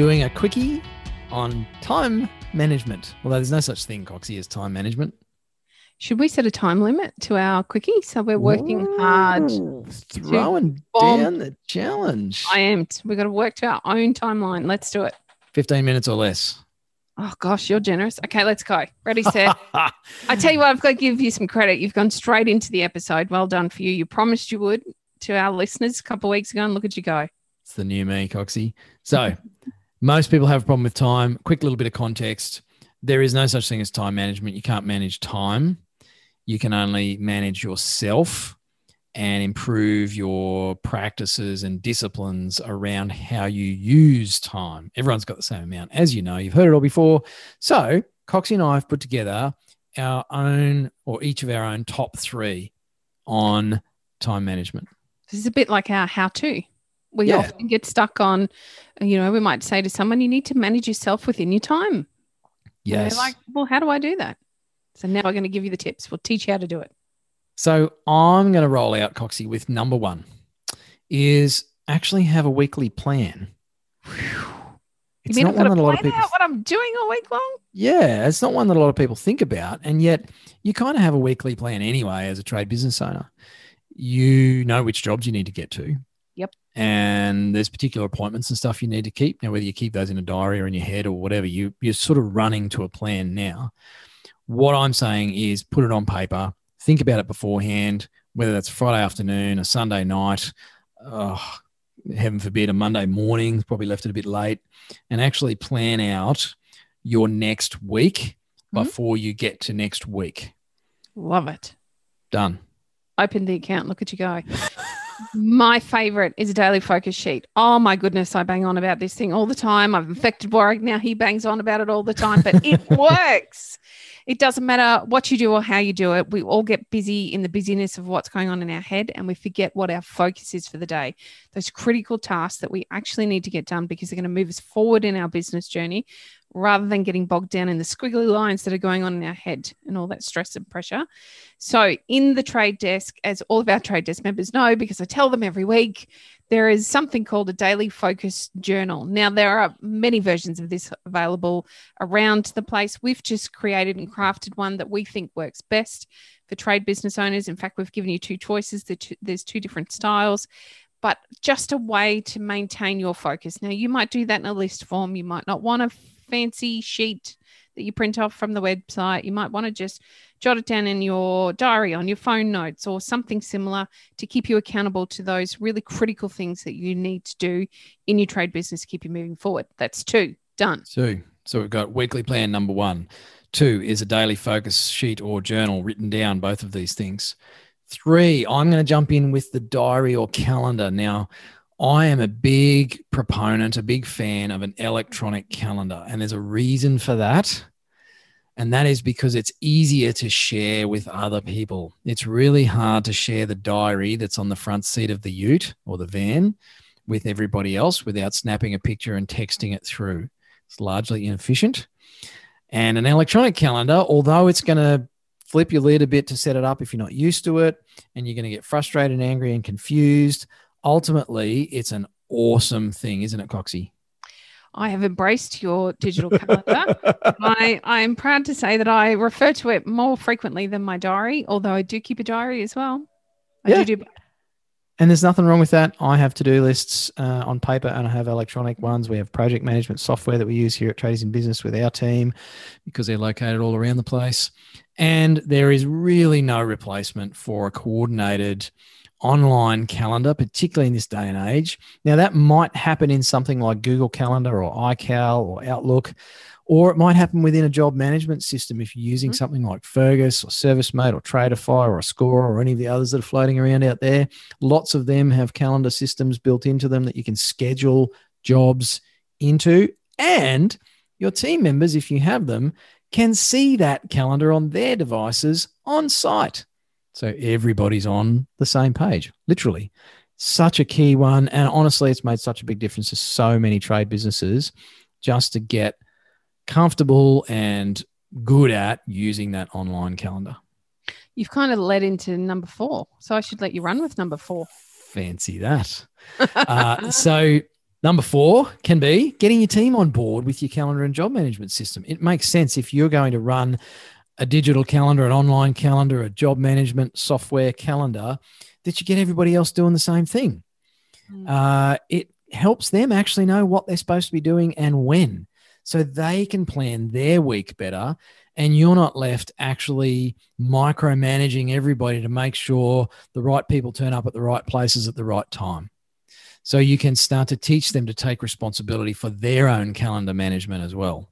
doing a quickie on time management. Although there's no such thing, Coxie, as time management. Should we set a time limit to our quickie so we're working hard? Ooh, Throwing down the challenge. I am. We've got to work to our own timeline. Let's do it. 15 minutes or less. Oh gosh, you're generous. Okay, let's go. Ready, set. I tell you what, I've got to give you some credit. You've gone straight into the episode. Well done for you. You promised you would to our listeners a couple of weeks ago, and look at you go. It's the new me, Coxie. So, most people have a problem with time. Quick little bit of context. There is no such thing as time management. You can't manage time. You can only manage yourself and improve your practices and disciplines around how you use time. Everyone's got the same amount. As you know, you've heard it all before. So, Coxie and I have put together our own, or each of our own top three on time management. This is a bit like our how-to. We Yeah. often get stuck on, you know, we might say to someone, "You need to manage yourself within your time." And they're Yes. like, well, how do I do that? So now we're going to give you the tips. We'll teach you how to do it. So I'm going to roll out Coxie with number one is actually have a weekly plan. It's you mean not one that to a lot of plan people. out what I'm doing all week long? Yeah, it's not one that a lot of people think about, and yet you kind of have a weekly plan anyway as a trade business owner. You know which jobs you need to get to. And there's particular appointments and stuff you need to keep. Now, whether you keep those in a diary or in your head or whatever, you you're sort of running to a plan now. What I'm saying is put it on paper, think about it beforehand, whether that's Friday afternoon, a Sunday night, oh, heaven forbid, a Monday morning, probably left it a bit late, and actually plan out your next week Mhm. before you get to next week. Love it. Done. Open the account. Look at you go. my favorite is a daily focus sheet. Oh my goodness, I bang on about this thing all the time. I've infected Warwick now. He bangs on about it all the time, but it works. It doesn't matter what you do or how you do it. We all get busy in the busyness of what's going on in our head and we forget what our focus is for the day. Those critical tasks that we actually need to get done because they're going to move us forward in our business journey rather than getting bogged down in the squiggly lines that are going on in our head and all that stress and pressure. So, in the trade desk, as all of our trade desk members know, because I tell them every week, there is something called a daily focus journal. Now, there are many versions of this available around the place. We've just created and crafted one that we think works best for trade business owners. In fact, we've given you two choices. There's two different styles, but just a way to maintain your focus. Now, you might do that in a list form. You might not want a fancy sheet that you print off from the website. You might want to just jot it down in your diary, on your phone notes, or something similar to keep you accountable to those really critical things that you need to do in your trade business to keep you moving forward. That's two done. So, so we've got weekly plan number one. Two is a daily focus sheet or journal written down, both of these things. Three, I'm going to jump in with the diary or calendar. Now, I am a big proponent, a big fan of an electronic calendar, and there's a reason for that. And that is because it's easier to share with other people. It's really hard to share the diary that's on the front seat of the ute or the van with everybody else without snapping a picture and texting it through. It's largely inefficient. And an electronic calendar, although it's going to flip your lid a bit to set it up if you're not used to it, and you're going to get frustrated and angry and confused, ultimately, it's an awesome thing, isn't it, Coxie? I have embraced your digital calendar. I, I am proud to say that I refer to it more frequently than my diary, although I do keep a diary as well. I Yeah. do do And there's nothing wrong with that. I have to do lists uh, on paper and I have electronic ones. We have project management software that we use here at Tradies in Business with our team because they're located all around the place. And there is really no replacement for a coordinated online calendar, particularly in this day and age. Now, that might happen in something like Google Calendar or iCal or Outlook, or it might happen within a job management system if you're using Mhm. something like Fergus or ServiceM8 or Tradify or Ascora or any of the others that are floating around out there. Lots of them have calendar systems built into them that you can schedule jobs into, and your team members, if you have them, can see that calendar on their devices on site. So everybody's on the same page, literally. Such a key one. And honestly, it's made such a big difference to so many trade businesses just to get comfortable and good at using that online calendar. You've kind of led into number four. So I should let you run with number four. Fancy that. uh, so, number four can be getting your team on board with your calendar and job management system. It makes sense if you're going to run a digital calendar, an online calendar, a job management software calendar, that you get everybody else doing the same thing. Mm. Uh, it helps them actually know what they're supposed to be doing and when so they can plan their week better and you're not left actually micromanaging everybody to make sure the right people turn up at the right places at the right time. So you can start to teach them to take responsibility for their own calendar management as well.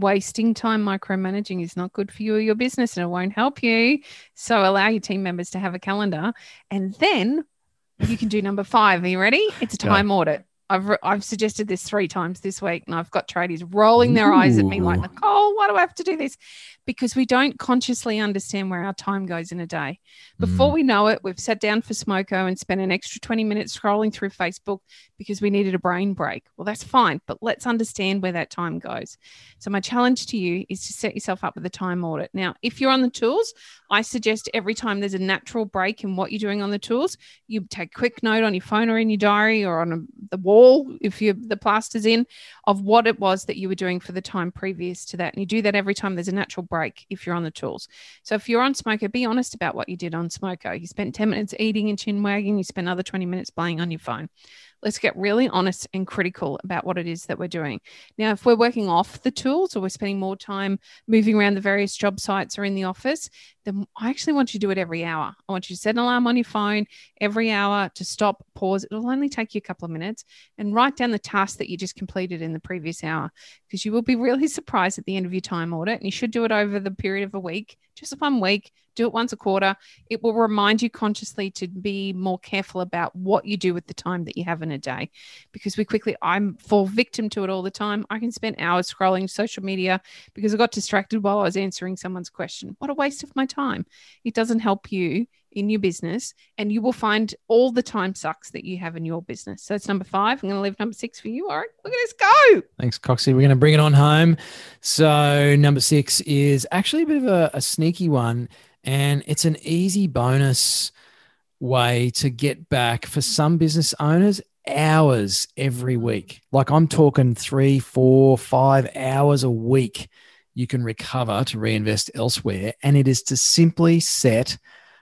Wasting time micromanaging is not good for you or your business and it won't help you. So allow your team members to have a calendar and then you can do number five. Are you ready? It's a time Go. audit. I've I've suggested this three times this week, and I've got tradies rolling their Ooh. eyes at me like, Nicole, why do I have to do this? because we don't consciously understand where our time goes in a day. Before mm. we know it, we've sat down for Smoko and spent an extra 20 minutes scrolling through Facebook because we needed a brain break. Well, that's fine, but let's understand where that time goes. So, my challenge to you is to set yourself up with a time audit. Now, if you're on the tools, I suggest every time there's a natural break in what you're doing on the tools, you take a quick note on your phone or in your diary or on a, the wall if you the plaster's in of what it was that you were doing for the time previous to that. And you do that every time there's a natural break if you're on the tools. So if you're on Smoko, be honest about what you did on Smoko. You spent 10 minutes eating and chin wagging, you spent another 20 minutes playing on your phone. Let's get really honest and critical about what it is that we're doing. Now, if we're working off the tools or we're spending more time moving around the various job sites or in the office, then I actually want you to do it every hour. I want you to set an alarm on your phone every hour to stop, pause. It'll only take you a couple of minutes and write down the task that you just completed in the previous hour because you will be really surprised at the end of your time audit. And you should do it over the period of a week, just one week do it once a quarter. It will remind you consciously to be more careful about what you do with the time that you have in a day. Because we quickly, I'm fall victim to it all the time. I can spend hours scrolling social media because I got distracted while I was answering someone's question. What a waste of my time. It doesn't help you in your business, and you will find all the time sucks that you have in your business. So it's number five. I'm going to leave number six for you. Right, look at us go. Thanks, Coxie. We're going to bring it on home. So number six is actually a bit of a, a sneaky one and it's an easy bonus way to get back for some business owners hours every week. Like I'm talking three, four, five hours a week you can recover to reinvest elsewhere. And it is to simply set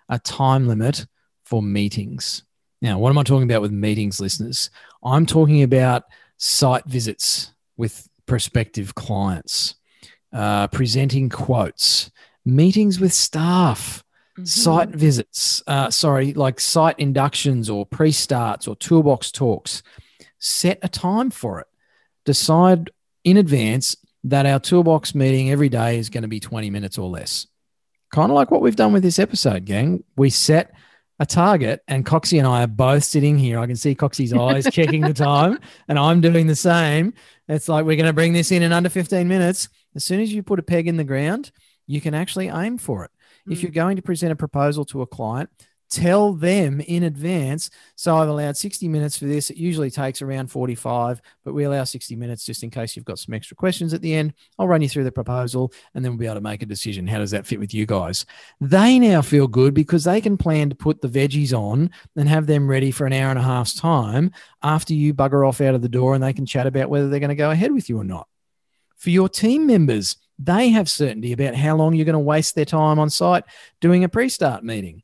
a time limit for meetings. Now, what am I talking about with meetings, listeners? I'm talking about site visits with prospective clients, uh, presenting quotes, meetings with staff, mm-hmm. site visits, uh, sorry, like site inductions or pre starts or toolbox talks. Set a time for it. Decide in advance that our toolbox meeting every day is going to be 20 minutes or less. Kind of like what we've done with this episode, gang. We set a target, and Coxie and I are both sitting here. I can see Coxie's eyes checking the time, and I'm doing the same. It's like we're going to bring this in in under 15 minutes. As soon as you put a peg in the ground, you can actually aim for it. Mm. If you're going to present a proposal to a client, tell them in advance. So I've allowed 60 minutes for this. It usually takes around 45, but we allow 60 minutes just in case you've got some extra questions at the end. I'll run you through the proposal and then we'll be able to make a decision. How does that fit with you guys? They now feel good because they can plan to put the veggies on and have them ready for an hour and a half's time after you bugger off out of the door and they can chat about whether they're going to go ahead with you or not. For your team members, they have certainty about how long you're going to waste their time on site doing a pre start meeting.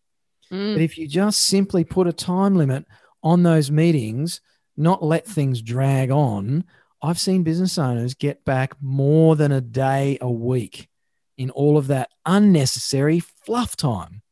Mm. But if you just simply put a time limit on those meetings, not let things drag on, I've seen business owners get back more than a day a week in all of that unnecessary fluff time.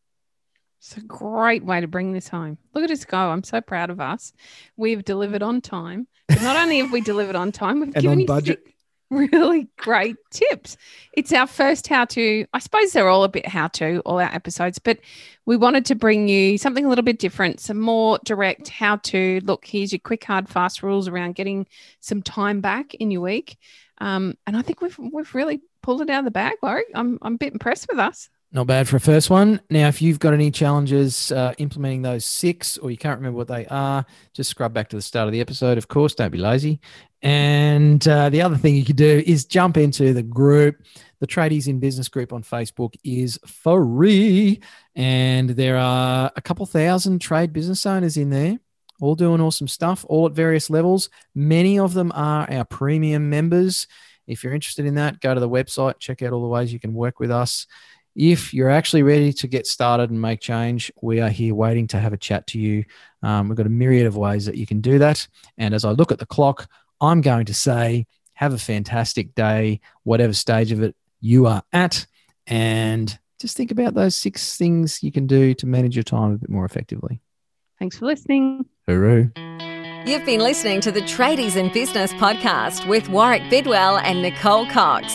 It's a great way to bring this home. Look at us go. I'm so proud of us. We've delivered on time. But not only have we delivered on time, we've and given on budget. You, really great tips. It's our first how to, I suppose they're all a bit how to, all our episodes, but we wanted to bring you something a little bit different, some more direct how to look. Here's your quick, hard, fast rules around getting some time back in your week. Um, and I think we've we've really pulled it out of the bag, Warwick. I'm I'm a bit impressed with us. Not bad for a first one. Now, if you've got any challenges uh, implementing those six, or you can't remember what they are, just scrub back to the start of the episode. Of course, don't be lazy. And uh, the other thing you could do is jump into the group. The Tradies in Business group on Facebook is free, and there are a couple thousand trade business owners in there, all doing awesome stuff, all at various levels. Many of them are our premium members. If you're interested in that, go to the website, check out all the ways you can work with us. If you're actually ready to get started and make change, we are here waiting to have a chat to you. Um, we've got a myriad of ways that you can do that. And as I look at the clock, I'm going to say, have a fantastic day, whatever stage of it you are at. And just think about those six things you can do to manage your time a bit more effectively. Thanks for listening. Hooroo. You've been listening to the Tradies in Business podcast with Warwick Bidwell and Nicole Cox.